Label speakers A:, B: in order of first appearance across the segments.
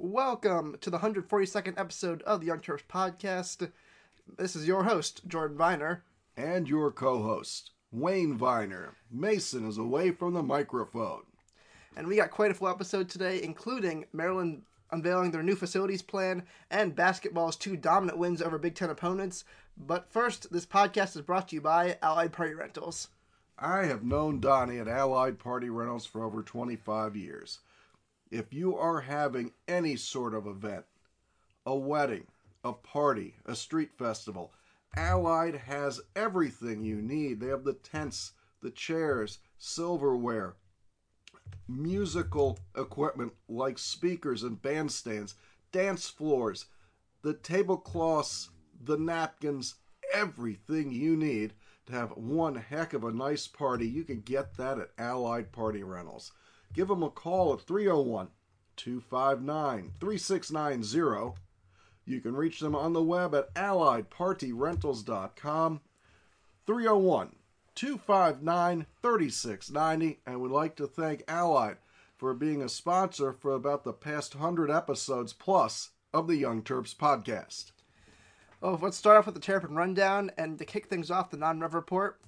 A: Welcome to the 142nd episode of the Young Terps podcast. This is your host, Jordan Viener.
B: And your co host, Wayne Viener. Mason is away from the microphone.
A: And we got quite a full episode today, including Maryland unveiling their new facilities plan and basketball's two dominant wins over Big Ten opponents. But first, this podcast is brought to you by Allied Party Rentals.
B: I have known Donnie at Allied Party Rentals for over 25 years. If you are having any sort of event, a wedding, a party, a street festival, Allied has everything you need. They have the tents, the chairs, silverware, musical equipment like speakers and bandstands, dance floors, the tablecloths, the napkins, everything you need to have one heck of a nice party. You can get that at Allied Party Rentals. Give them a call at 301 259 3690. You can reach them on the web at alliedpartyrentals.com. 301 259 3690. And we'd like to thank Allied for being a sponsor for about the past 100 episodes plus of the Young Terps podcast.
A: Oh, let's start off with the Terrapin Rundown and to kick things off, the non rev report.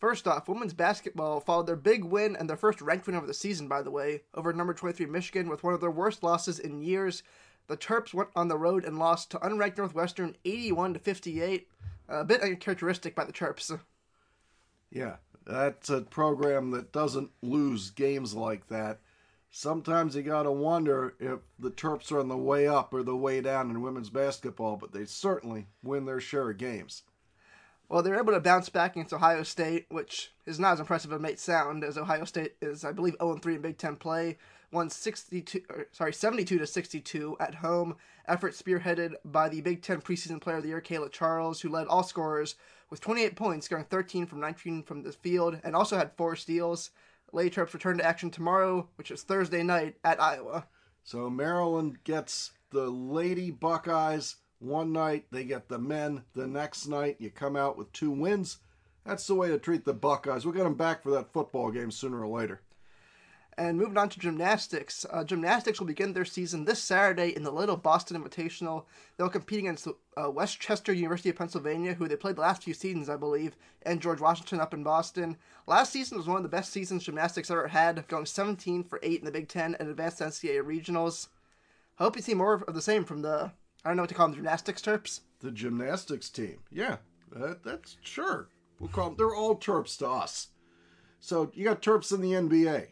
A: First off, women's basketball followed their big win and their first ranked win of the season, by the way, over number 23 Michigan with one of their worst losses in years. The Terps went on the road and lost to unranked Northwestern 81 to 58. A bit uncharacteristic by the Terps.
B: Yeah, that's a program that doesn't lose games like that. Sometimes you gotta wonder if the Terps are on the way up or the way down in women's basketball, but they certainly win their share of games.
A: Well, they're able to bounce back against Ohio State, which is not as impressive as it may sound, as Ohio State is, I believe, 0 3 in Big Ten play. Won 62, sorry, 72 to 62 at home. Effort spearheaded by the Big Ten preseason player of the year, Kaila Charles, who led all scorers with 28 points, scoring 13 from 19 from the field, and also had four steals. Lady Terps return to action tomorrow, which is Thursday night at Iowa.
B: So Maryland gets the Lady Buckeyes one night, they get the men the next night. You come out with two wins. That's the way to treat the Buckeyes. We'll get them back for that football game sooner or later.
A: And moving on to gymnastics. Uh, gymnastics will begin their season this Saturday in the Little Boston Invitational. They'll compete against uh, West Chester University of Pennsylvania, who they played the last few seasons, I believe, and George Washington up in Boston. Last season was one of the best seasons gymnastics ever had, going 17 for 8 in the Big Ten and advanced NCAA regionals. I hope you see more of the same from the I don't know what to call them, gymnastics terps.
B: The gymnastics team, yeah, that, that's sure. We'll call them. They're all terps to us. So you got terps in the NBA.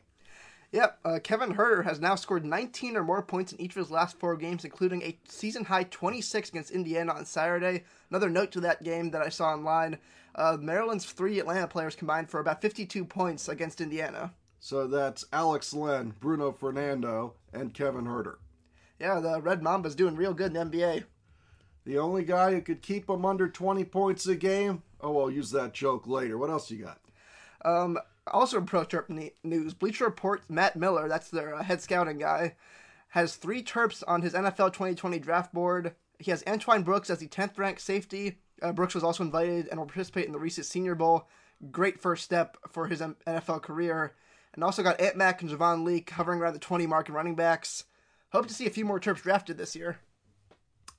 A: Yep, uh, Kevin Huerter has now scored 19 or more points in each of his last four games, including a season high 26 against Indiana on Saturday. Another note to that game that I saw online uh, Maryland's three Atlanta players combined for about 52 points against Indiana.
B: So that's Alex Len, Bruno Fernando, and Kevin Huerter.
A: Yeah, the Red Mamba's doing real good in the NBA.
B: The only guy who could keep them under 20 points a game? Oh, I'll use that joke later. What else you got?
A: Um, also in Pro Terp news, Bleacher Report Matt Miller, that's their uh, head scouting guy, has three Terps on his NFL 2020 draft board. He has Antoine Brooks as the 10th ranked safety. Uh, Brooks was also invited and will participate in the recent Senior Bowl. Great first step for his NFL career. And also got Ant Mack and Javon Leake hovering around the 20 mark in running backs. Hope to see a few more Terps drafted this year.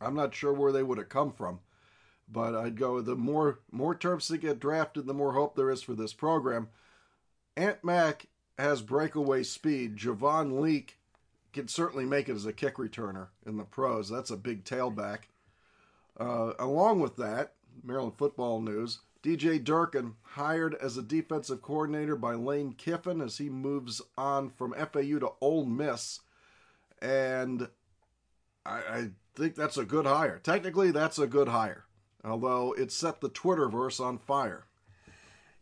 B: I'm not sure where they would have come from, but I'd go the more more Terps that get drafted, the more hope there is for this program. Ant Mac has breakaway speed. Javon Leake can certainly make it as a kick returner in the pros. That's a big tailback. Uh, along with that, Maryland football news. DJ Durkin hired as a defensive coordinator by Lane Kiffin as he moves on from FAU to Ole Miss and I, I think that's a good hire. Technically, that's a good hire, although it set the Twitterverse on fire.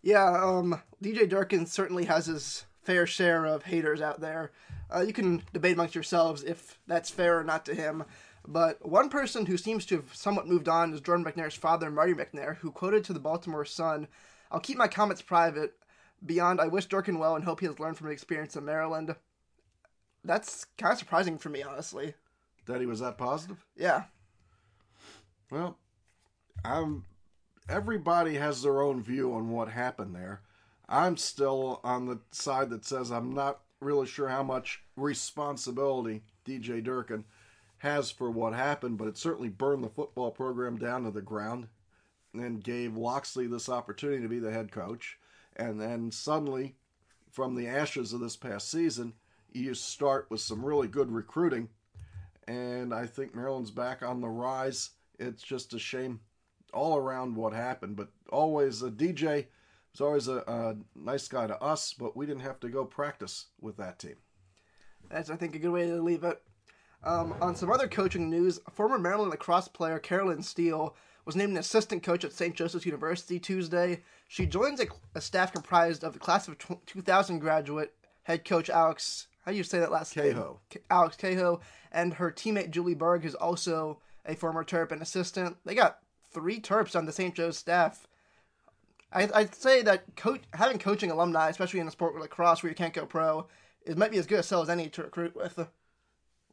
A: Yeah, um, DJ Durkin certainly has his fair share of haters out there. Uh, you can debate amongst yourselves if that's fair or not to him. But one person who seems to have somewhat moved on is Jordan McNair's father, Marty McNair, who quoted to the Baltimore Sun, I'll keep my comments private. Beyond, I wish Durkin well and hope he has learned from his experience in Maryland. That's kind of surprising for me, honestly.
B: That he was that positive?
A: Yeah.
B: Well, I'm. Everybody has their own view on what happened there. I'm still on the side that says I'm not really sure how much responsibility DJ Durkin has for what happened, but it certainly burned the football program down to the ground and gave Locksley this opportunity to be the head coach. And then suddenly, from the ashes of this past season, you start with some really good recruiting. And I think Maryland's back on the rise. It's just a shame all around what happened, but always a DJ was always a, a nice guy to us, but we didn't have to go practice with that team.
A: That's, I think, a good way to leave it. Um, on some other coaching news, former Maryland lacrosse player Carolyn Steele was named an assistant coach at St. Joseph's University Tuesday. She joins a, a staff comprised of the class of 2000 graduate head coach Alex. How do you say that last
B: Kahoe.
A: name? Alex Kahoe, and her teammate Julie Berg, who's also a former Terp and assistant. They got three Terps on the St. Joe's staff. I, I'd say that co- having coaching alumni, especially in a sport like lacrosse where you can't go pro, it might be as good a sell as any to recruit with.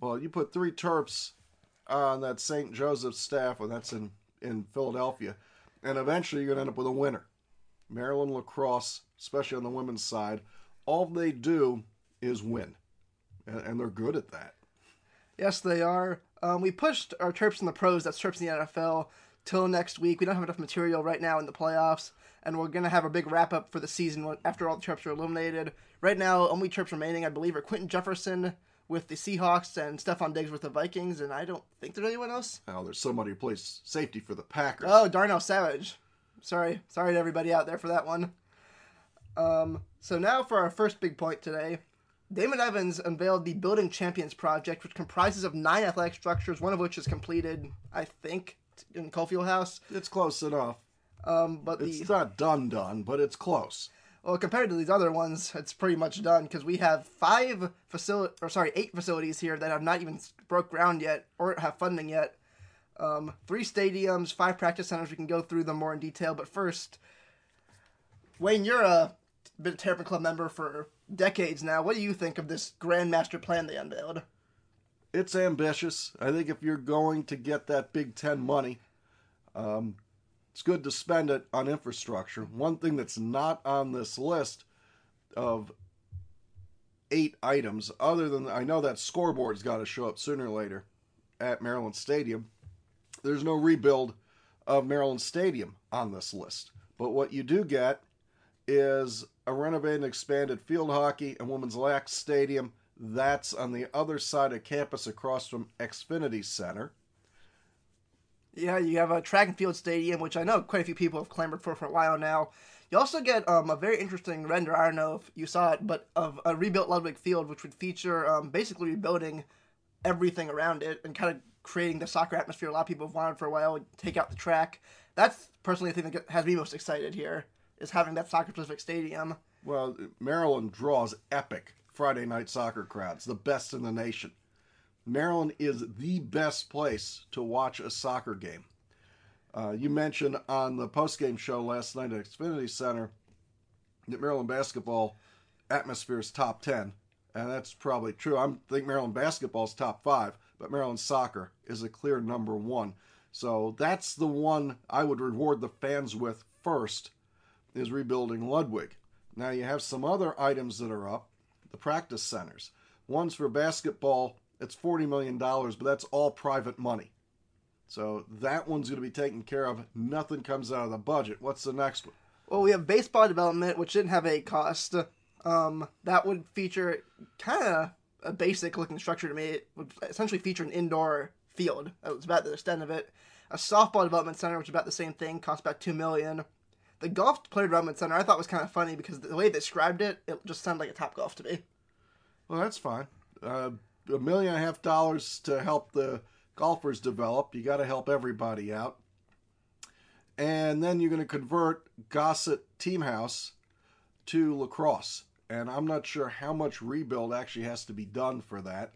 B: Well, you put three Terps on that St. Joseph's staff, and that's in, in Philadelphia, and eventually you're going to end up with a winner. Maryland lacrosse, especially on the women's side, all they do is win, and, and they're good at that.
A: Yes, they are. Um, we pushed our Terps in the pros, that's Terps in the NFL, till next week. We don't have enough material right now in the playoffs, and we're going to have a big wrap up for the season after all the Terps are eliminated. Right now, only Terps remaining, I believe, are Quinton Jefferson with the Seahawks and Stefon Diggs with the Vikings, and I don't think there's anyone else.
B: Oh, there's somebody who plays safety for the Packers.
A: Oh, Darnell Savage. Sorry. Sorry to everybody out there for that one. Um, so now for our first big point today. Damon Evans unveiled the Building Champions project, which comprises of nine athletic structures, one of which is completed, I think, in Cole Field House.
B: It's close enough.
A: Um, but the
B: It's not done done, but it's close.
A: well, compared to these other ones, it's pretty much done because we have five facility, or sorry, eight facilities here that have not even broke ground yet or have funding yet. Um, three stadiums, five practice centers. We can go through them more in detail, but first, Wayne, you're a been a Terrapin Club member for decades now. What do you think of this grand master plan they unveiled?
B: It's ambitious. I think if you're going to get that Big Ten money, um, it's good to spend it on infrastructure. One thing that's not on this list of eight items, other than I know that scoreboard's got to show up sooner or later at Maryland Stadium. There's no rebuild of Maryland Stadium on this list. But what you do get is a renovated and expanded field hockey and women's lax stadium. That's on the other side of campus across from Xfinity Center.
A: Yeah, you have a track and field stadium, which I know quite a few people have clamored for for a while now. You also get um, a very interesting render. I don't know if you saw it, but of a rebuilt Ludwig Field, which would feature um, basically rebuilding everything around it and kind of creating the soccer atmosphere a lot of people have wanted for a while. Take out the track. That's personally the thing that has me most excited here is having that soccer specific stadium.
B: Well, Maryland draws epic Friday night soccer crowds, the best in the nation. Maryland is the best place to watch a soccer game. Uh, you mentioned on the postgame show last night at Xfinity Center that Maryland basketball atmosphere is top 10, and that's probably true. I think Maryland basketball is top five, but Maryland soccer is a clear number one. So that's the one I would reward the fans with first is rebuilding Ludwig. Now you have some other items that are up, the practice centers. One's for basketball, it's $40 million, but that's all private money. So that one's going to be taken care of. Nothing comes out of the budget. What's the next one?
A: Well, we have baseball development, which didn't have a cost. Um, that would feature kind of a basic looking structure to me. It would essentially feature an indoor field. That was about the extent of it. A softball development center, which is about the same thing, cost about two million. The golf player development center I thought was kind of funny because the way they described it, it just sounded like a top golf to me.
B: Well, that's fine. Uh, a million and a half dollars to help the golfers develop. You got to help everybody out. And then you're going to convert Gossett Team House to lacrosse. And I'm not sure how much rebuild actually has to be done for that.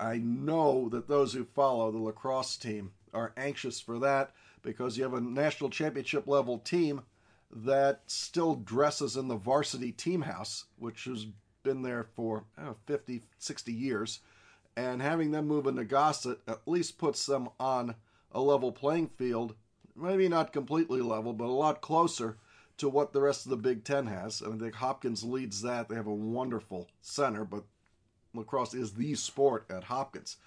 B: I know that those who follow the lacrosse team are anxious for that because you have a national championship level team that still dresses in the varsity team house, which has been there for know, 50, 60 years. And having them move into Gossett at least puts them on a level playing field. Maybe not completely level, but a lot closer to what the rest of the Big Ten has. I think Hopkins leads that. They have a wonderful center, but lacrosse is the sport at Hopkins.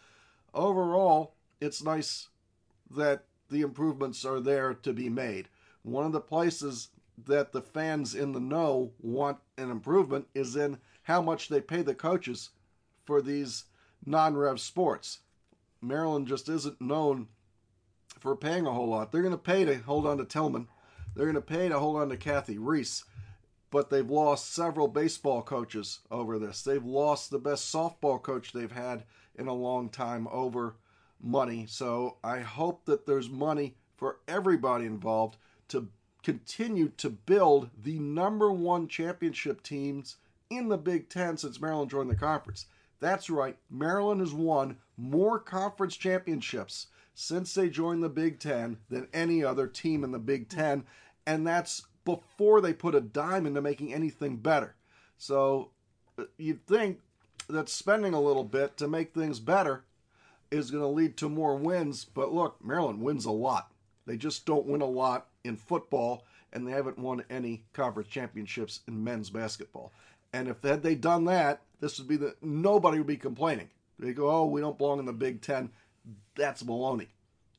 B: overall, it's nice that the improvements are there to be made. One of the places that the fans in the know want an improvement is in how much they pay the coaches for these non rev sports. Maryland just isn't known for paying a whole lot. They're going to pay to hold on to Tillman, they're going to pay to hold on to Cathy Reese, but they've lost several baseball coaches over this. They've lost the best softball coach they've had in a long time over money. So I hope that there's money for everybody involved to continue to build the number one championship teams in the Big Ten since Maryland joined the conference. That's right, Maryland has won more conference championships since they joined the Big Ten than any other team in the Big Ten, and that's before they put a dime into making anything better. So uh, you'd think that spending a little bit to make things better is going to lead to more wins, but look, Maryland wins a lot. They just don't win a lot in football, and they haven't won any conference championships in men's basketball. And if had they done that, this would be the nobody would be complaining. They go, "Oh, we don't belong in the Big Ten. That's baloney.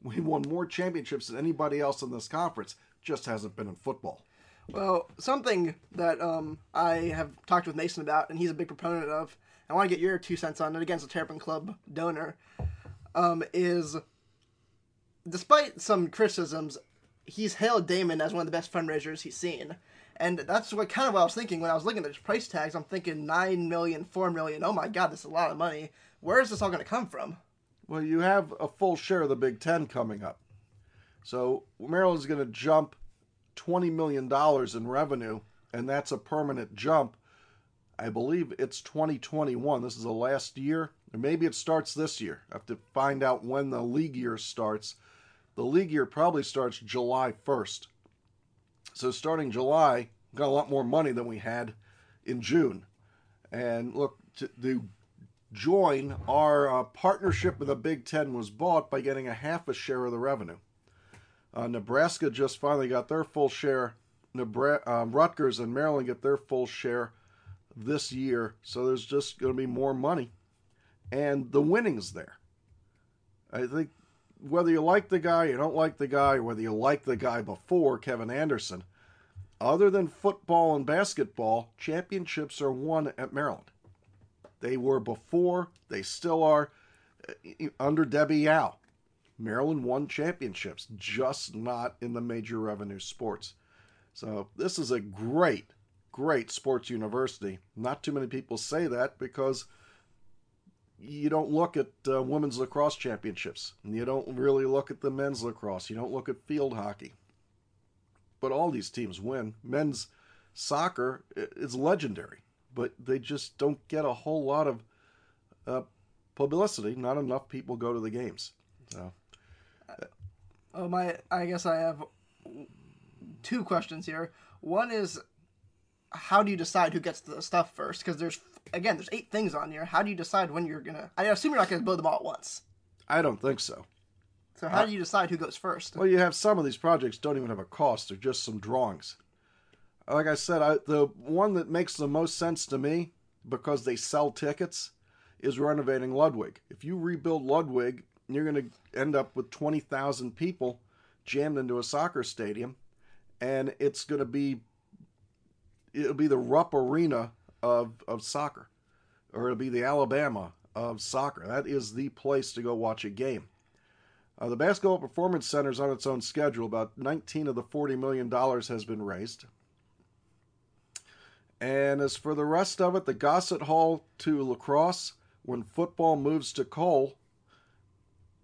B: We won more championships than anybody else in this conference. Just hasn't been in football."
A: Well, something that um, I have talked with Mason about, and he's a big proponent of, I want to get your two cents on it against a Terrapin Club donor, um, is despite some criticisms, he's hailed Damon as one of the best fundraisers he's seen. And that's what kind of what I was thinking when I was looking at his price tags. I'm thinking nine million, four million. Oh my god, this is a lot of money. Where is this all going to come from?
B: Well, you have a full share of the Big Ten coming up. So Maryland's going to jump $20 million in revenue, and that's a permanent jump. I believe it's 2021. This is the last year, or maybe it starts this year. I have to find out when the league year starts. The league year probably starts July 1st. So starting July, got a lot more money than we had in June. And look, to, to join, our uh, partnership with the Big Ten was bought by getting a half a share of the revenue. Uh, Nebraska just finally got their full share. Nebraska, um, Rutgers and Maryland get their full share this year. So there's just going to be more money. And the winning's there. I think whether you like the guy, you don't like the guy, whether you like the guy before Kevin Anderson, other than football and basketball, championships are won at Maryland. They were before, they still are uh, under Debbie Yow. Maryland won championships, just not in the major revenue sports. So this is a great, great sports university. Not too many people say that because you don't look at uh, women's lacrosse championships, and you don't really look at the men's lacrosse. You don't look at field hockey. But all these teams win. Men's soccer is legendary, but they just don't get a whole lot of uh, publicity. Not enough people go to the games. So
A: Oh my! I guess I have two questions here. One is, how do you decide who gets the stuff first? Because there's again, there's eight things on here. How do you decide when you're gonna? I assume you're not gonna build them all at once.
B: I don't think so.
A: So how do you decide who goes first?
B: Well, you have some of these projects don't even have a cost; they're just some drawings. Like I said, I, the one that makes the most sense to me because they sell tickets is renovating Ludwig. If you rebuild Ludwig you're going to end up with 20,000 people jammed into a soccer stadium and it's going to be it'll be the Rupp Arena of of soccer or it'll be the Alabama of soccer. That is the place to go watch a game. Uh, the Basketball Performance Center is on its own schedule. About 19 of the 40 million dollars has been raised. And as for the rest of it, the Gossett Hall to lacrosse. When football moves to Cole,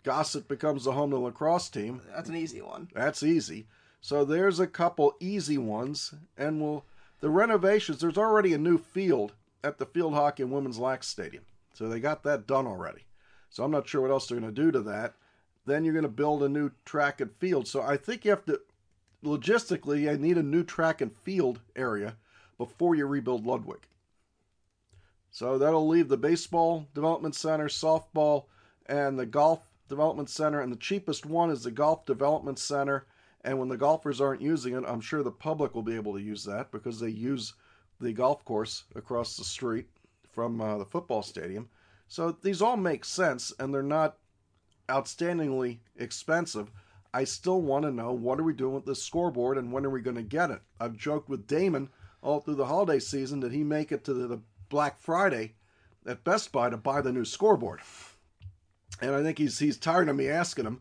B: Gossett becomes the home of the lacrosse team.
A: That's an easy one.
B: That's easy. So there's a couple easy ones, and we'll the renovations. There's already a new field at the Field Hockey and Women's Lax Stadium, so they got that done already. So I'm not sure what else they're going to do to that. Then you're going to build a new track and field. So I think you have to logistically, you need a new track and field area before you rebuild Ludwig. So that'll leave the baseball development center, softball, and the golf Development Center, and the cheapest one is the Golf Development Center. And when the golfers aren't using it, I'm sure the public will be able to use that because they use the golf course across the street from uh, the football stadium. So these all make sense, and they're not outstandingly expensive. I still want to know what are we doing with this scoreboard and when are we going to get it? I've joked with Damon all through the holiday season that he make it to the, Black Friday at Best Buy to buy the new scoreboard. And I think he's he's tired of me asking him,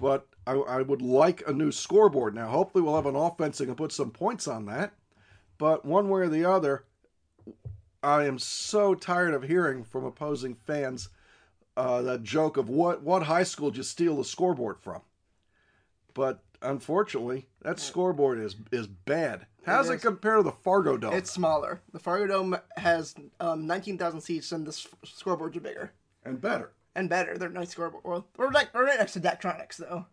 B: but I, I would like a new scoreboard. Now, hopefully, we'll have an offense that can put some points on that. But one way or the other, I am so tired of hearing from opposing fans uh, that joke of what what high school did you steal the scoreboard from? But unfortunately, that scoreboard is is bad. How does it,
A: is.
B: compare to the Fargo Dome?
A: It's smaller. The Fargo Dome has um, 19,000 seats, and the s- scoreboards are bigger
B: and better.
A: And better. They're nice scoreboard. Well, we're right, we're right next to Daktronics, though.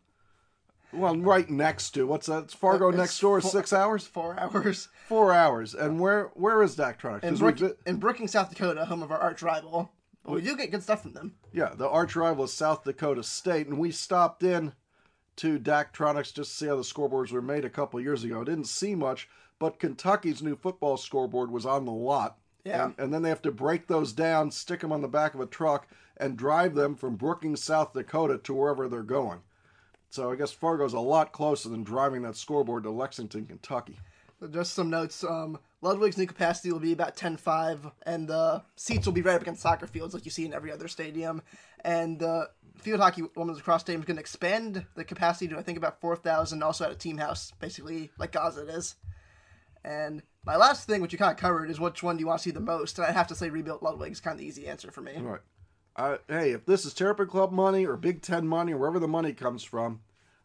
B: Well, right next to what's that? It's Fargo uh,
A: It's
B: next door.
A: fo-
B: Six hours,
A: Four hours.
B: four hours. And where where is Daktronics?
A: In,
B: 'Cause we
A: Brook-
B: vi-
A: in Brookings, South Dakota, home of our arch rival. But we do get good stuff from them.
B: Yeah, the arch rival is South Dakota State, and we stopped in to Daktronics just to see how the scoreboards were made a couple years ago. Didn't see much, but Kentucky's new football scoreboard was on the lot.
A: Yeah.
B: And, and then they have to break those down, stick them on the back of a truck, and drive them from Brookings, South Dakota to wherever they're going. So I guess Fargo's a lot closer than driving that scoreboard to Lexington, Kentucky.
A: So just some notes. Um, Ludwig's new capacity will be about 10.5, and the seats will be right up against soccer fields like you see in every other stadium. And the field hockey women's lacrosse team is going to expand the capacity to, I think, about 4,000, also at a team house, basically like Gossett is. And my last thing, which you kind of covered, is which one do you want to see the most? And I have to say rebuilt Ludwig is kind of the easy answer for me.
B: Right. Uh, hey, if this is Terrapin Club money or Big Ten money or wherever the money comes from,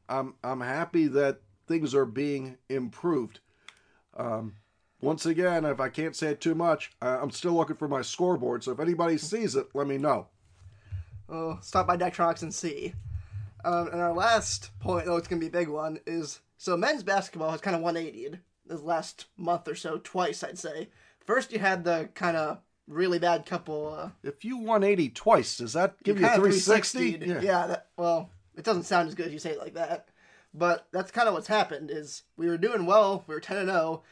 B: I'm I'm happy that things are being improved. Um, once again, if I can't say it too much, I'm still looking for my scoreboard. So if anybody sees it, let me know.
A: Oh, stop by Daktronics and see. Um, and our last point, though it's going to be a big one, is so men's basketball has kind of 180'd this last month or so, twice, I'd say. First, you had the kind of really bad couple. Uh,
B: If you 180 twice, does that give you,
A: kinda
B: 360?
A: 360'd. Yeah. that, well, it doesn't sound as good as you say it like that. But that's kind of what's happened is we were doing well, we were 10 and 0.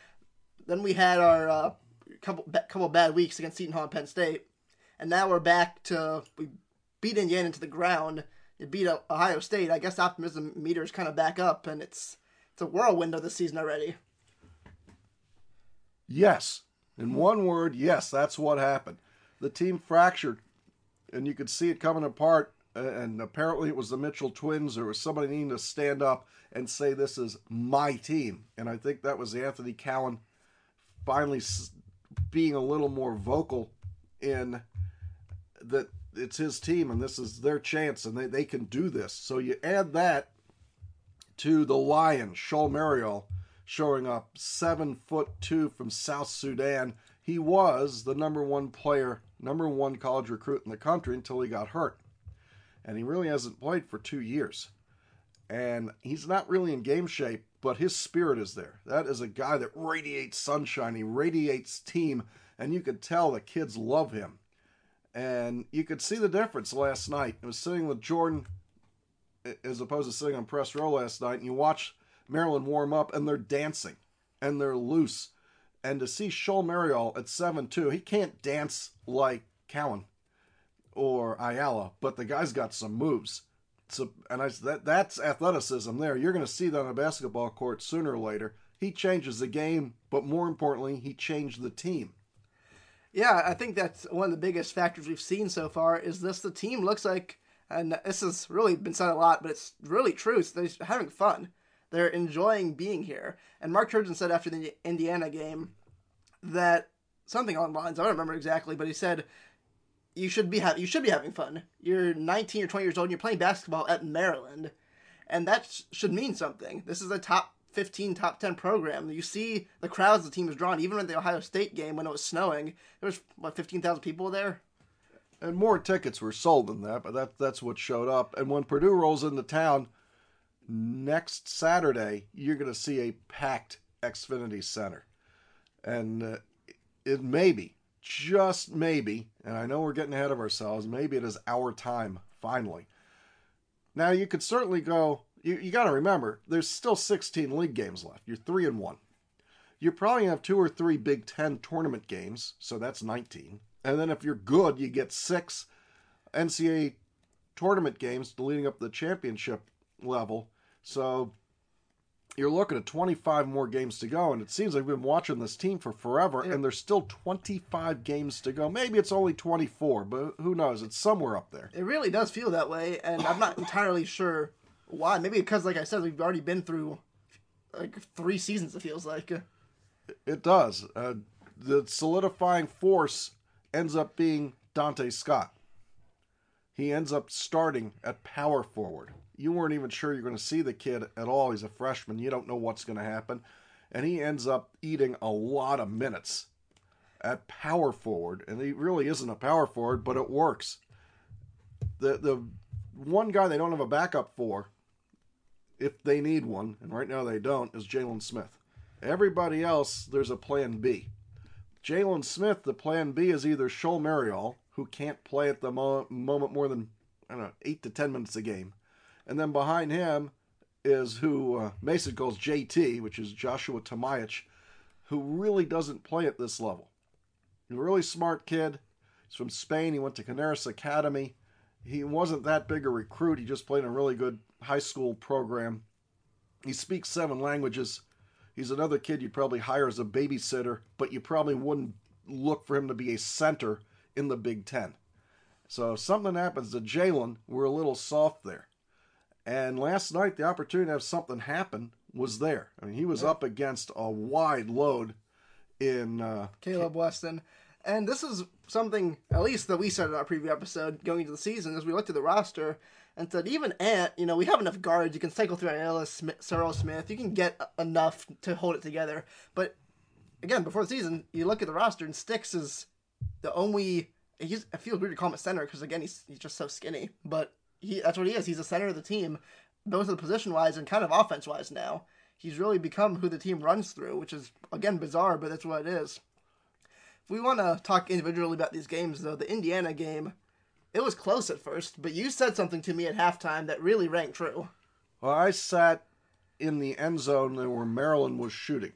A: Then we had our uh, couple couple bad weeks against Seton Hall and Penn State. And now we're back to we beat Indiana into the ground. It beat Ohio State. I guess optimism meter is kind of back up and it's it's a whirlwind of the season already.
B: Yes. In one word, yes, that's what happened. The team fractured, and you could see it coming apart. And apparently, it was the Mitchell twins, or was somebody needing to stand up and say, This is my team. And I think that was Anthony Cowan finally being a little more vocal in that it's his team and this is their chance and they, they can do this. So you add that to the Lion, Chol Marial, showing up seven foot two from South Sudan. He was the number one player, number one college recruit in the country until he got hurt. And he really hasn't played for two years. And he's not really in game shape, but his spirit is there. That is a guy that radiates sunshine. He radiates team, and you could tell the kids love him. And you could see the difference last night. I was sitting with Jordan as opposed to sitting on press row last night, and you watch Maryland warm up, and they're dancing, and they're loose. And to see Chol Marial at 7'2", he can't dance like Cowan or Ayala, but the guy's got some moves. So, and I that that's athleticism there. You're going to see that on a basketball court sooner or later. He changes the game, but more importantly, he changed the team.
A: Yeah, I think that's one of the biggest factors we've seen so far. Is this the team looks like, and this has really been said a lot, but it's really true. It's, they're having fun. They're enjoying being here. And Mark Turgeon said after the Indiana game that something along the lines. I don't remember exactly, but he said you should be ha- you should be having fun. You're 19 or 20 years old and you're playing basketball at Maryland, and that sh- should mean something. This is a top 15, top 10 program. You see the crowds the team has drawn. Even at the Ohio State game when it was snowing, there was what 15,000 people there.
B: And more tickets were sold than that, but that that's what showed up. And when Purdue rolls into town next Saturday, you're going to see a packed Xfinity Center, and uh, it may be just maybe, and I know we're getting ahead of ourselves. Maybe it is our time finally. Now you could certainly go. You, you got to remember, there's still 16 league games left. You're three and one. You probably have two or three Big Ten tournament games, so that's 19. And then if you're good, you get six NCAA tournament games leading up to the championship level. So you're looking at 25 more games to go, and it seems like we've been watching this team for forever,
A: Yeah.
B: and there's still 25 games to go. Maybe it's only 24, but who knows? It's somewhere up there.
A: It really does feel that way, and I'm not entirely sure why. Maybe because, like I said, we've already been through like three seasons. It feels like.
B: It does. Uh, the solidifying force ends up being Donta Scott. He ends up starting at power forward. You weren't even sure you're going to see the kid at all. He's a freshman. You don't know what's going to happen. And he ends up eating a lot of minutes at power forward. And he really isn't a power forward, but it works. The, the one guy they don't have a backup for, if they need one, and right now they don't, is Jalen Smith. Everybody else, there's a plan B. Jalen Smith, the plan B is either Chol Marial, who can't play at the mo- moment more than, I don't know, 8 to 10 minutes a game. And then behind him is who uh, Mason calls JT, which is Joshua Tomaic, who really doesn't play at this level. He's a really smart kid. He's from Spain. He went to Canarias Academy. He wasn't that big a recruit. He just played in a really good high school program. He speaks seven languages. He's another kid you'd probably hire as a babysitter, but you probably wouldn't look for him to be a center in the Big Ten. So if something happens to Jalen, we're a little soft there. And last night, the opportunity to have something happen was there. I mean, he was up against a wide load in. Uh,
A: Kaleb Wesson. And this is something, at least that we said in our preview episode going into the season, as we looked at the roster and said, even Ant, you know, we have enough guards. You can cycle through Ellis, Smith, Serrel Smith. You can get enough to hold it together. But again, before the season, you look at the roster and Sticks is the only. He's, I feel weird to call him a center because again, he's he's just so skinny. But he that's what he is. He's the center of the team, both the position wise and kind of offense wise now. He's really become who the team runs through, which is again bizarre, but that's what it is. If we want to talk individually about these games, though, the Indiana game, it was close at first, but you said something to me at halftime that really rang true.
B: Well, I sat in the end zone where Maryland was shooting.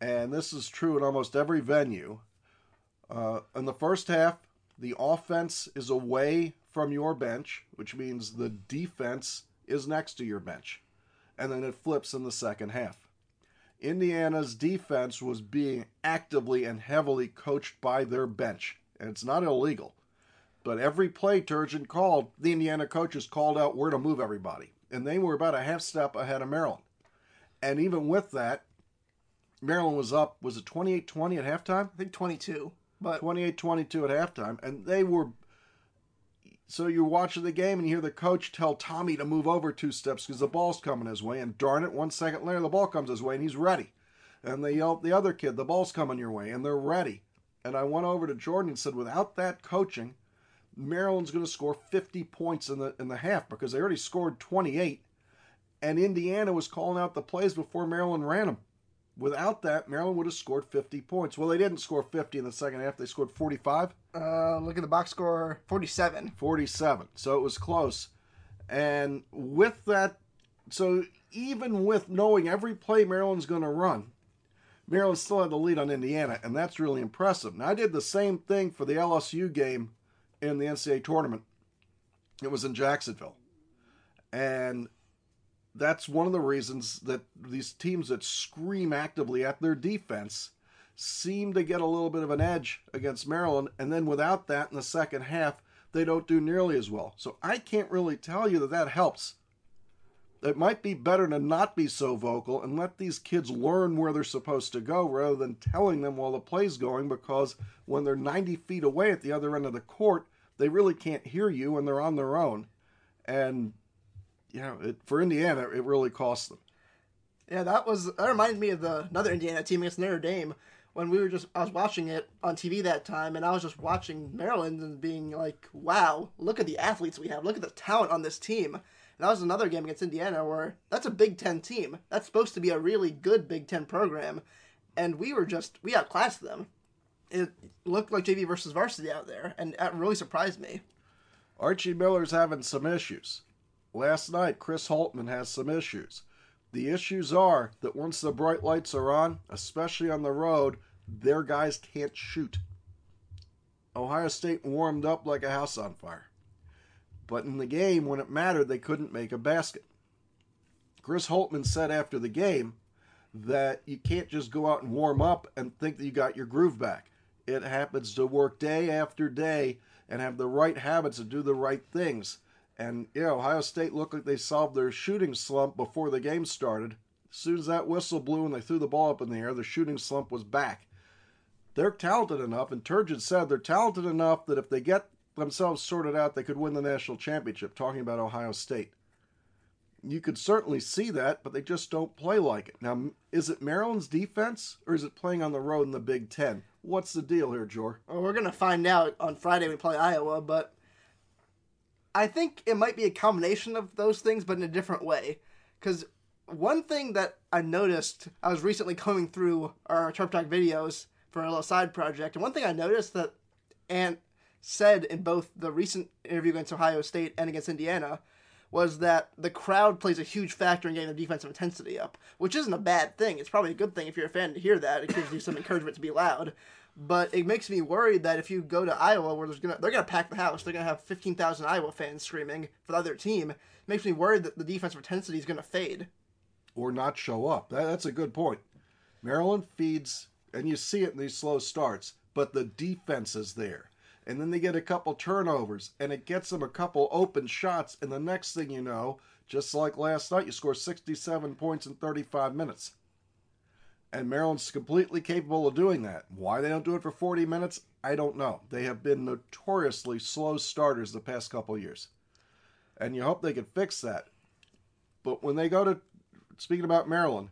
B: And this is true in almost every venue. Uh, in the first half, the offense is away from your bench, which means the defense is next to your bench. And then it flips in the second half. Indiana's defense was being actively and heavily coached by their bench. And it's not illegal. But every play Turgeon called, the Indiana coaches called out where to move everybody. And they were about a half step ahead of Maryland. And even with that, Maryland was up, was it 28 20 at halftime?
A: I think 22, but
B: 28 22 at halftime. And they were. So you're watching the game and you hear the coach tell Tommy to move over two steps because the ball's coming his way. And darn it, one second later, the ball comes his way and he's ready. And they yell uh, at the other kid, the ball's coming your way. And they're ready. And I went over to Jordan and said, without that coaching, Maryland's going to score 50 points in the in the half because they already scored 28, and Indiana was calling out the plays before Maryland ran them. Without that, Maryland would have scored 50 points. Well, they didn't score 50 in the second half. They scored 45,
A: uh, look at the box score 47.
B: 47. So it was close. And with that, so even with knowing every play Maryland's going to run, Maryland still had the lead on Indiana, and that's really impressive. Now, I did the same thing for the LSU game in the NCAA tournament. It was in Jacksonville. And that's one of the reasons that these teams that scream actively at their defense seem to get a little bit of an edge against Maryland. And then without that in the second half, they don't do nearly as well. So I can't really tell you that that helps. It might be better to not be so vocal and let these kids learn where they're supposed to go rather than telling them while the play's going because when they're 90 feet away at the other end of the court, they really can't hear you and they're on their own. And, you know, it, for Indiana, it really cost them.
A: Yeah, that was that reminded me of the another Indiana team against Notre Dame when we were just I was watching it on TV that time and I was just watching Maryland and being like, "Wow, look at the athletes we have. Look at the talent on this team." And that was another game against Indiana where that's a Big 10 team. That's supposed to be a really good Big 10 program and we were just we outclassed them. It looked like JV versus varsity out there and that really surprised me.
B: Archie Miller's having some issues. Last night, Chris Holtmann has some issues. The issues are that once the bright lights are on, especially on the road, their guys can't shoot. Ohio State warmed up like a house on fire. But in the game, when it mattered, they couldn't make a basket. Chris Holtmann said after the game that you can't just go out and warm up and think that you got your groove back. It happens to work day after day and have the right habits and do the right things. And yeah, Ohio State looked like they solved their shooting slump before the game started. As soon as that whistle blew and they threw the ball up in the air, the shooting slump was back. They're talented enough, and Turgeon said they're talented enough that if they get themselves sorted out, they could win the national championship. Talking about Ohio State you could certainly see that, but they just don't play like it. Now, is it Maryland's defense or is it playing on the road in the Big Ten? What's the deal here, Jor?
A: Well, we're gonna find out on Friday we play Iowa, but I think it might be a combination of those things, but in a different way. Because one thing that I noticed, I was recently coming through our Terp Talk videos for a little side project, and one thing I noticed that Ant said in both the recent interview against Ohio State and against Indiana was that the crowd plays a huge factor in getting the defensive intensity up, which isn't a bad thing. It's probably a good thing if you're a fan to hear that. It gives you some encouragement to be loud. But it makes me worried that if you go to Iowa, where there's gonna they're gonna pack the house, they're gonna have fifteen thousand Iowa fans screaming for the other team. It makes me worried that the defensive intensity is gonna fade
B: or not show up. That, that's a good point. Maryland feeds, and you see it in these slow starts, but the defense is there and then they get a couple turnovers, and it gets them a couple open shots, and the next thing you know, just like last night, you score 67 points in 35 minutes. And Maryland's completely capable of doing that. Why they don't do it for 40 minutes, I don't know. They have been notoriously slow starters the past couple years. And you hope they can fix that. But when they go to, speaking about Maryland,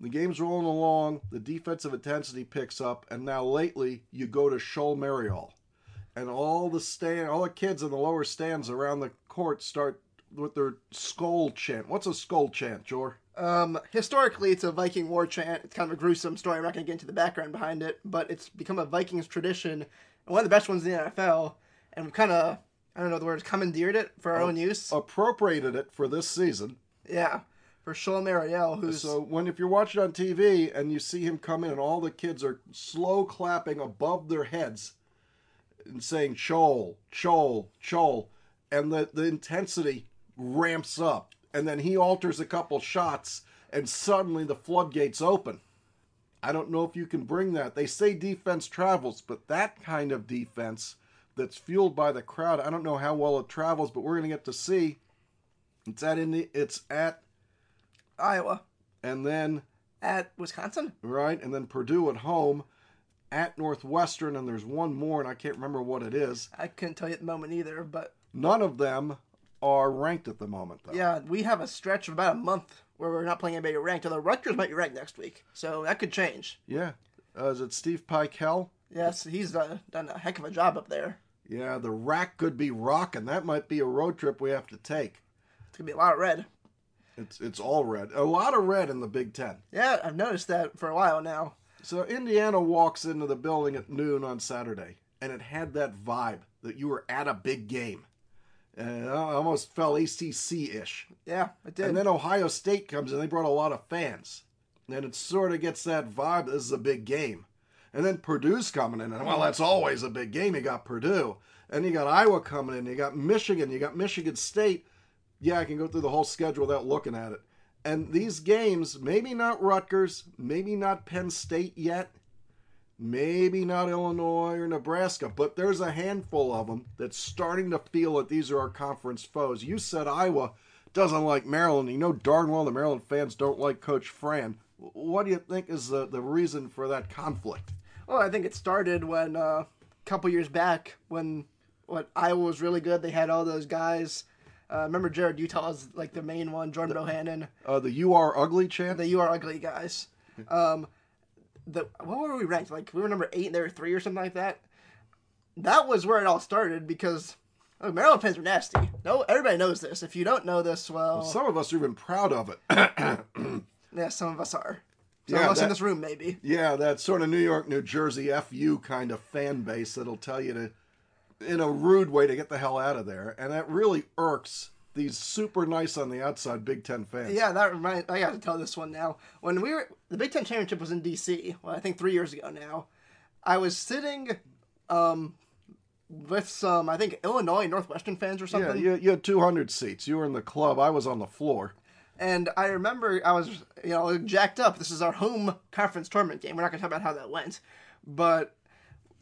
B: the game's rolling along, the defensive intensity picks up, and now lately you go to Chol Marial and all the stand, all the kids in the lower stands around the court start with their skull chant. What's a skull chant, Jor?
A: Um, historically, it's a Viking war chant. It's kind of a gruesome story. I'm not going to get into the background behind it, but it's become a Vikings tradition, and one of the best ones in the NFL. And we've kind of, I don't know the word, commandeered it for our uh, own use.
B: Appropriated it for this season.
A: Yeah, for Chol Marial, who's
B: so when if you're watching on TV and you see him come in and all the kids are slow clapping above their heads and saying Chol, Chol, Chol, and the, the intensity ramps up. And then he alters a couple shots, and suddenly the floodgates open. I don't know if you can bring that. They say defense travels, but that kind of defense that's fueled by the crowd, I don't know how well it travels, but we're going to get to see. It's at in it's at
A: Iowa,
B: and then
A: at Wisconsin,
B: right, and then Purdue at home, at Northwestern, and there's one more, and I can't remember what it is.
A: I couldn't tell you at the moment either, but
B: none of them are ranked at the moment. Though.
A: Yeah, we have a stretch of about a month where we're not playing anybody ranked. Although Rutgers might be ranked next week, so that could change.
B: Yeah, uh, is it Steve Pikiell?
A: Yes, he's uh, done a heck of a job up there.
B: Yeah, the RAC could be rocking. That might be a road trip we have to take.
A: It's gonna be a lot of red.
B: It's it's all red. A lot of red in the Big Ten.
A: Yeah, I've noticed that for a while now.
B: So Indiana walks into the building at noon on Saturday, and it had that vibe that you were at a big game. Uh, and it almost felt ACC ish.
A: Yeah, it did.
B: And then Ohio State comes in, they brought a lot of fans. And it sort of gets that vibe this is a big game. And then Purdue's coming in, and well, that's always a big game. You got Purdue. And you got Iowa coming in, you got Michigan, you got Michigan State. Yeah, I can go through the whole schedule without looking at it. And these games, maybe not Rutgers, maybe not Penn State yet, maybe not Illinois or Nebraska, but there's a handful of them that's starting to feel that these are our conference foes. You said Iowa doesn't like Maryland. You know darn well the Maryland fans don't like Coach Fran. What do you think is the, the reason for that conflict?
A: Well, I think it started when uh, a couple years back when what Iowa was really good. They had all those guys uh, remember Jarrod Uthoff's like the main one, Jordan the, Bohannon.
B: Uh, the "You Are Ugly" chant.
A: The "You Are Ugly" guys. Um, the what were we ranked? Like we were number eight, and they were three or something like that. That was where it all started because oh, Maryland fans are nasty. No, everybody knows this. If you don't know this, well, well
B: some of us are even proud of it.
A: yeah, some of us are. Some yeah, of us that, in this room, maybe.
B: Yeah, that sort of New York, New Jersey fu kind of fan base that'll tell you to in a rude way to get the hell out of there, and that really irks these super nice on the outside Big Ten fans.
A: Yeah, that reminds. I got to tell this one now. When we were the Big Ten championship was in D.C. Well, I think three years ago now. I was sitting, um, with some, I think, Illinois Northwestern fans or
B: Yeah,
A: something.
B: you, you had 200 seats. You were in the club. I was on the floor.
A: And I remember I was, you know, jacked up. This is our home conference tournament game. We're not going to talk about how that went, but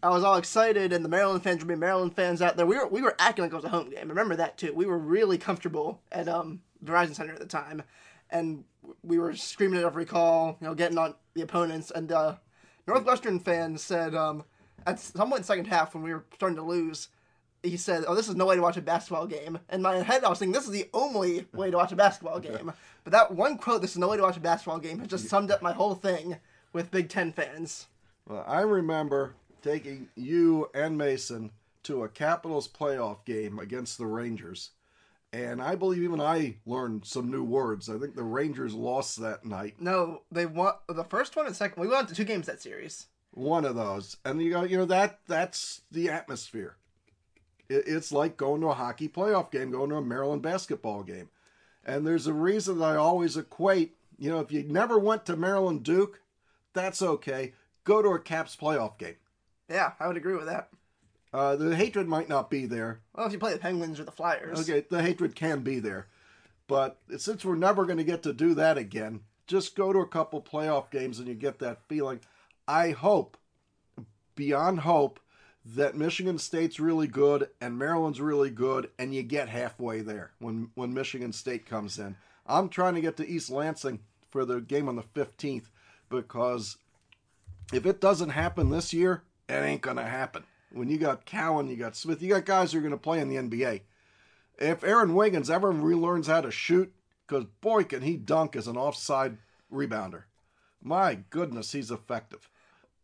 A: I was all excited, and the Maryland fans were being Maryland fans out there. We were we were acting like it was a home game. Remember that too. We were really comfortable at um, Verizon Center at the time, and we were screaming at every call, you know, getting on the opponents. And uh, Northwestern fans said um, at some point in the second half when we were starting to lose, he said, "Oh, this is no way to watch a basketball game." In my head, I was thinking, "This is the only way to watch a basketball game." But that one quote, "This is no way to watch a basketball game," has just summed up my whole thing with Big Ten fans.
B: Well, I remember taking you and Mason to a Capitals playoff game against the Rangers. And I believe even I learned some new words. I think the Rangers lost that night.
A: No, they won the first one and second. We won to two games that series.
B: One of those. And you go, you know, that that's the atmosphere. It, it's like going to a hockey playoff game, going to a Maryland basketball game. And there's a reason that I always equate, you know, if you never went to Maryland Duke, that's okay. Go to a Caps playoff game.
A: Yeah, I would agree with that.
B: Uh, the hatred might not be there.
A: Well, if you play the Penguins or the Flyers.
B: Okay, the hatred can be there. But since we're never going to get to do that again, just go to a couple playoff games and you get that feeling. I hope, beyond hope, that Michigan State's really good and Maryland's really good, and you get halfway there when, when Michigan State comes in. I'm trying to get to East Lansing for the game on the 15th because if it doesn't happen this year, it ain't going to happen. When you got Cowan, you got Smith, you got guys who are going to play in the NBA. If Aaron Wiggins ever relearns how to shoot, because boy, can he dunk as an offside rebounder. My goodness, he's effective.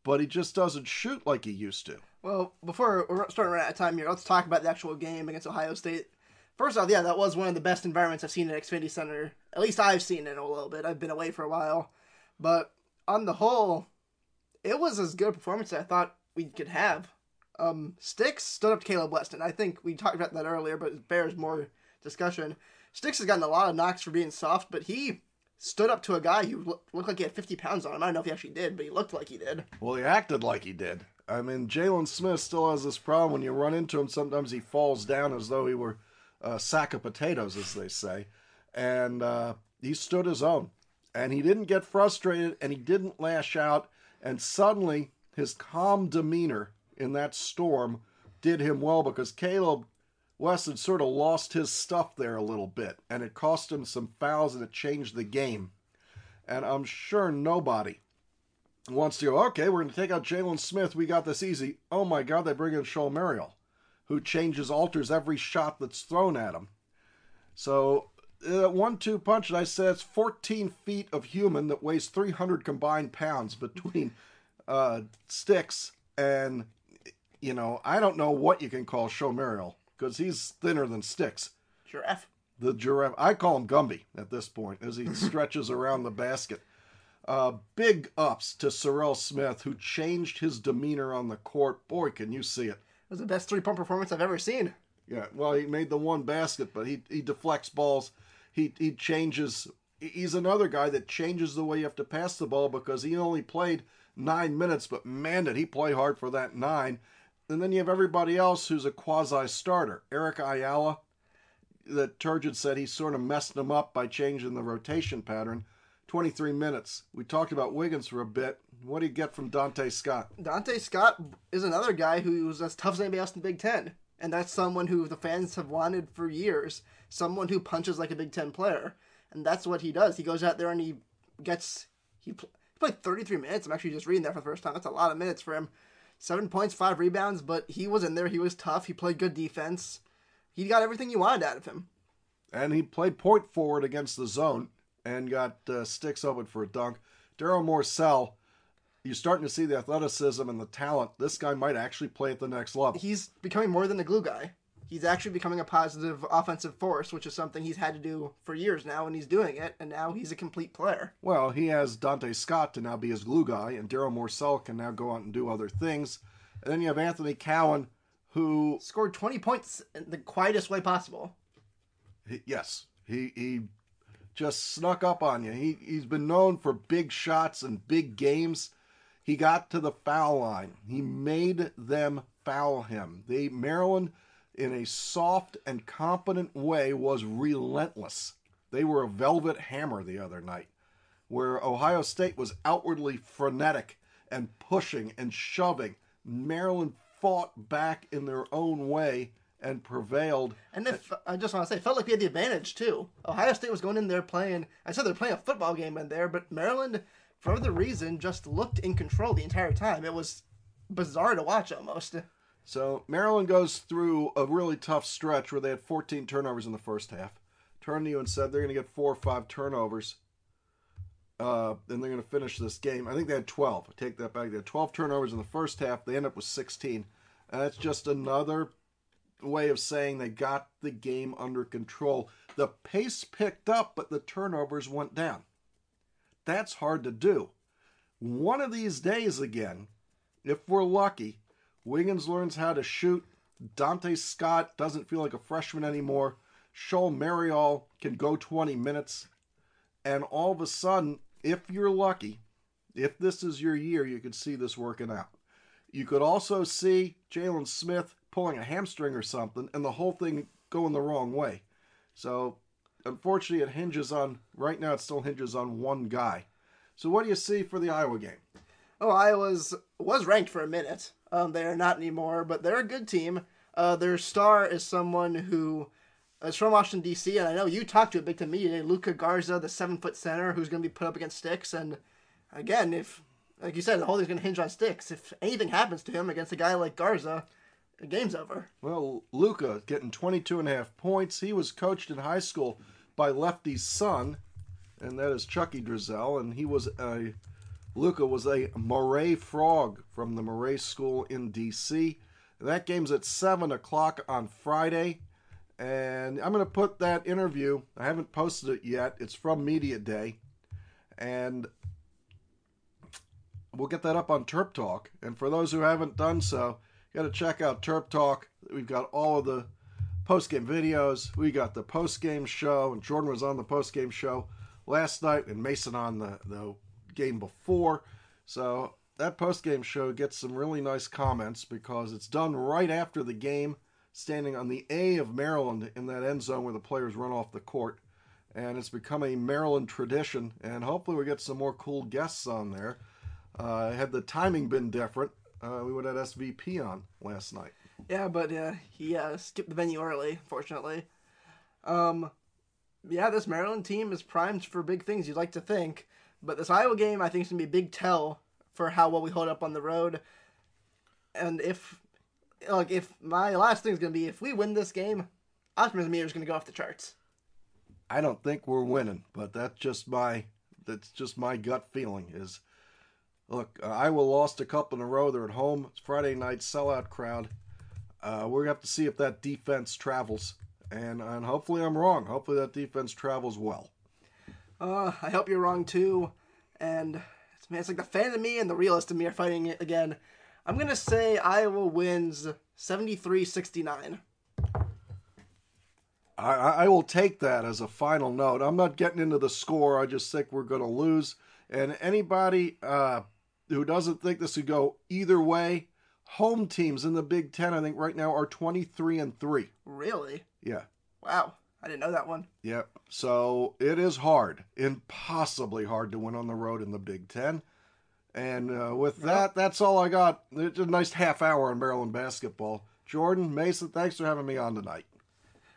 B: But he just doesn't shoot like he used to.
A: Well, before we're starting run out of time here, let's talk about the actual game against Ohio State. First off, yeah, that was one of the best environments I've seen at Xfinity Center. At least I've seen it a little bit. I've been away for a while. But on the whole, it was as good a performance as I thought we could have. Um, Sticks stood up to Kaleb Wesson. I think we talked about that earlier, but it bears more discussion. Sticks has gotten a lot of knocks for being soft, but he stood up to a guy who lo- looked like he had 50 pounds on him. I don't know if he actually did, but he looked like he did.
B: Well, he acted like he did. I mean, Jalen Smith still has this problem. When you run into him, sometimes he falls down as though he were a sack of potatoes, as they say. And uh, he stood his own. And he didn't get frustrated and he didn't lash out. And suddenly, his calm demeanor in that storm did him well because Kaleb Wesson had sort of lost his stuff there a little bit. And it cost him some fouls and it changed the game. And I'm sure nobody wants to go, okay, we're going to take out Jalen Smith. We got this easy. Oh my God, they bring in Chol Marial, who changes, alters every shot that's thrown at him. So, uh, one two punch, and I said it's 14 feet of human that weighs 300 combined pounds between uh, sticks and, you know, I don't know what you can call Chol Marial because he's thinner than sticks.
A: Giraffe.
B: The giraffe. I call him Gumby at this point as he stretches around the basket. Uh, big ups to Serrel Smith, who changed his demeanor on the court. Boy, can you see it.
A: It was the best three point performance I've ever seen.
B: Yeah, well, he made the one basket, but he, he deflects balls. He, he changes. He's another guy that changes the way you have to pass the ball because he only played nine minutes, but man, did he play hard for that nine. And then you have everybody else who's a quasi starter. Eric Ayala, that Turgeon said he sort of messed him up by changing the rotation pattern. 23 minutes. We talked about Wiggins for a bit. What do you get from Donta Scott?
A: Donta Scott is another guy who was as tough as anybody else in the Big Ten. And that's someone who the fans have wanted for years. Someone who punches like a Big Ten player. And that's what he does. He goes out there and he gets. He played 33 minutes. I'm actually just reading that for the first time. That's a lot of minutes for him. Seven points, five rebounds, but he was in there. He was tough. He played good defense. He got everything you wanted out of him.
B: And he played point forward against the zone and got uh, sticks open for a dunk. Darryl Morsell, you're starting to see the athleticism and the talent. This guy might actually play at the next level.
A: He's becoming more than a glue guy. He's actually becoming a positive offensive force, which is something he's had to do for years now, and he's doing it, and now he's a complete player.
B: Well, he has Donta Scott to now be his glue guy, and Darryl Morsell can now go out and do other things. And then you have Anthony Cowan, who,
A: Scored 20 points in the quietest way possible.
B: he, yes, he he just snuck up on you. He he's been known for big shots and big games. He got to the foul line. He made them foul him. They Maryland, in a soft and competent way, was relentless. They were a velvet hammer the other night, where Ohio State was outwardly frenetic and pushing and shoving. Maryland fought back in their own way and prevailed.
A: And if I just want to say, it felt like we had the advantage too. Ohio State was going in there playing. I said they're playing a football game in there, but Maryland, for the reason, just looked in control the entire time. It was bizarre to watch almost.
B: So Maryland goes through a really tough stretch where they had 14 turnovers in the first half. Turned to you and said they're going to get four or five turnovers. Uh, and they're going to finish this game. I think they had 12. I take that back. They had 12 turnovers in the first half. They end up with 16. And that's just another way of saying they got the game under control. The pace picked up, but the turnovers went down. That's hard to do. One of these days, again, if we're lucky, Wiggins learns how to shoot. Donta Scott doesn't feel like a freshman anymore. Chol Marial can go 20 minutes. And all of a sudden, if you're lucky, if this is your year, you could see this working out. You could also see Jalen Smith pulling a hamstring or something and the whole thing going the wrong way. So, unfortunately, it hinges on, right now, it still hinges on one guy. So, what do you see for the Iowa game?
A: Oh, Iowa's was ranked for a minute. Um, they are not anymore, but they're a good team. Uh, their star is someone who is from Washington D.C. and I know you talked to a big to me today, Luka Garza, the seven foot center who's going to be put up against sticks. And again, if like you said, the whole thing's going to hinge on sticks. If anything happens to him against a guy like Garza, the game's over.
B: Well, Luka getting 22 and a half points. He was coached in high school by Lefty's son, and that is Chucky Driesell, and he was a Luka was a Maret Frog from the Maret School in D.C. That game's at 7 o'clock on Friday. And I'm going to put that interview, I haven't posted it yet. It's from Media Day. And we'll get that up on Terp Talk. And for those who haven't done so, you got to check out Terp Talk. We've got all of the post game videos. We got the post game show, and Jordan was on the post game show last night, and Mason on the, the game before. So that post game show gets some really nice comments because it's done right after the game, standing on the A of Maryland in that end zone where the players run off the court. And it's become a Maryland tradition, and hopefully we get some more cool guests on there. Uh, had the timing been different, uh, we would have had SVP on last night.
A: Yeah, but uh, he uh, skipped the venue early, fortunately. Um, yeah, this Maryland team is primed for big things. You'd like to think, but this Iowa game, I think, is gonna be a big tell for how well we hold up on the road. And if, like, if my last thing is gonna be if we win this game, optimism meter is gonna go off the charts.
B: I don't think we're winning, but that's just my that's just my gut feeling. Is look, uh, Iowa lost a couple in a row. They're at home. It's Friday night, sellout crowd. Uh, we're gonna have to see if that defense travels, and and hopefully I'm wrong. Hopefully that defense travels well.
A: Uh, I hope you're wrong too. And it's, man, it's like the fan of me and the realist of me are fighting it again. I'm gonna say Iowa wins 73-69.
B: I, I will take that as a final note. I'm not getting into the score. I just think we're going to lose. And anybody uh, who doesn't think this would go either way, home teams in the Big Ten, I think right now are 23 and three.
A: Really?
B: Yeah.
A: Wow. I didn't know that one.
B: Yep. So it is hard, impossibly hard to win on the road in the Big Ten. And uh, with yep. that, that's all I got. It's a nice half hour on Maryland basketball. Jordan, Mason, thanks for having me on tonight.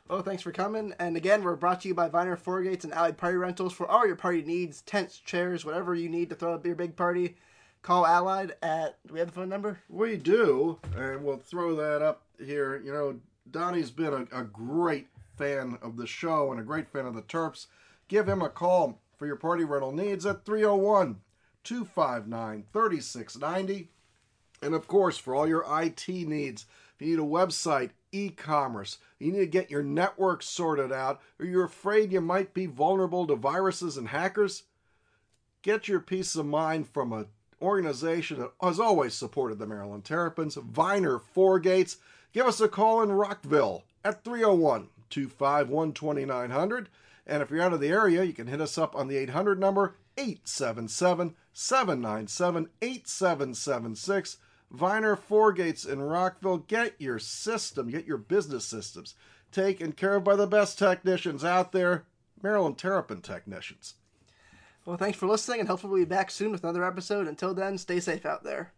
A: Oh, thanks for coming. And again, we're brought to you by Viner Gates and Allied Party Rentals for all your party needs, tents, chairs, whatever you need to throw up your big party. Call Allied at. Do we have the phone number?
B: We do, and we'll throw that up here. You know, Donnie's been a, a great fan of the show and a great fan of the Terps. Give him a call for your party rental needs at 301 259 3690. And of course, for all your IT needs, if you need a website, e commerce, you need to get your network sorted out, or you're afraid you might be vulnerable to viruses and hackers, get your peace of mind from an organization that has always supported the Maryland Terrapins, Viner Four Gates. Give us a call in Rockville at 301 251 2900. And if you're out of the area, you can hit us up on the 800 number 877 797 8776. Viner Four-Gates in Rockville. Get your system, get your business systems taken care of by the best technicians out there, Maryland Terrapin technicians.
A: Well, thanks for listening, and hopefully we'll be back soon with another episode. Until then, stay safe out there.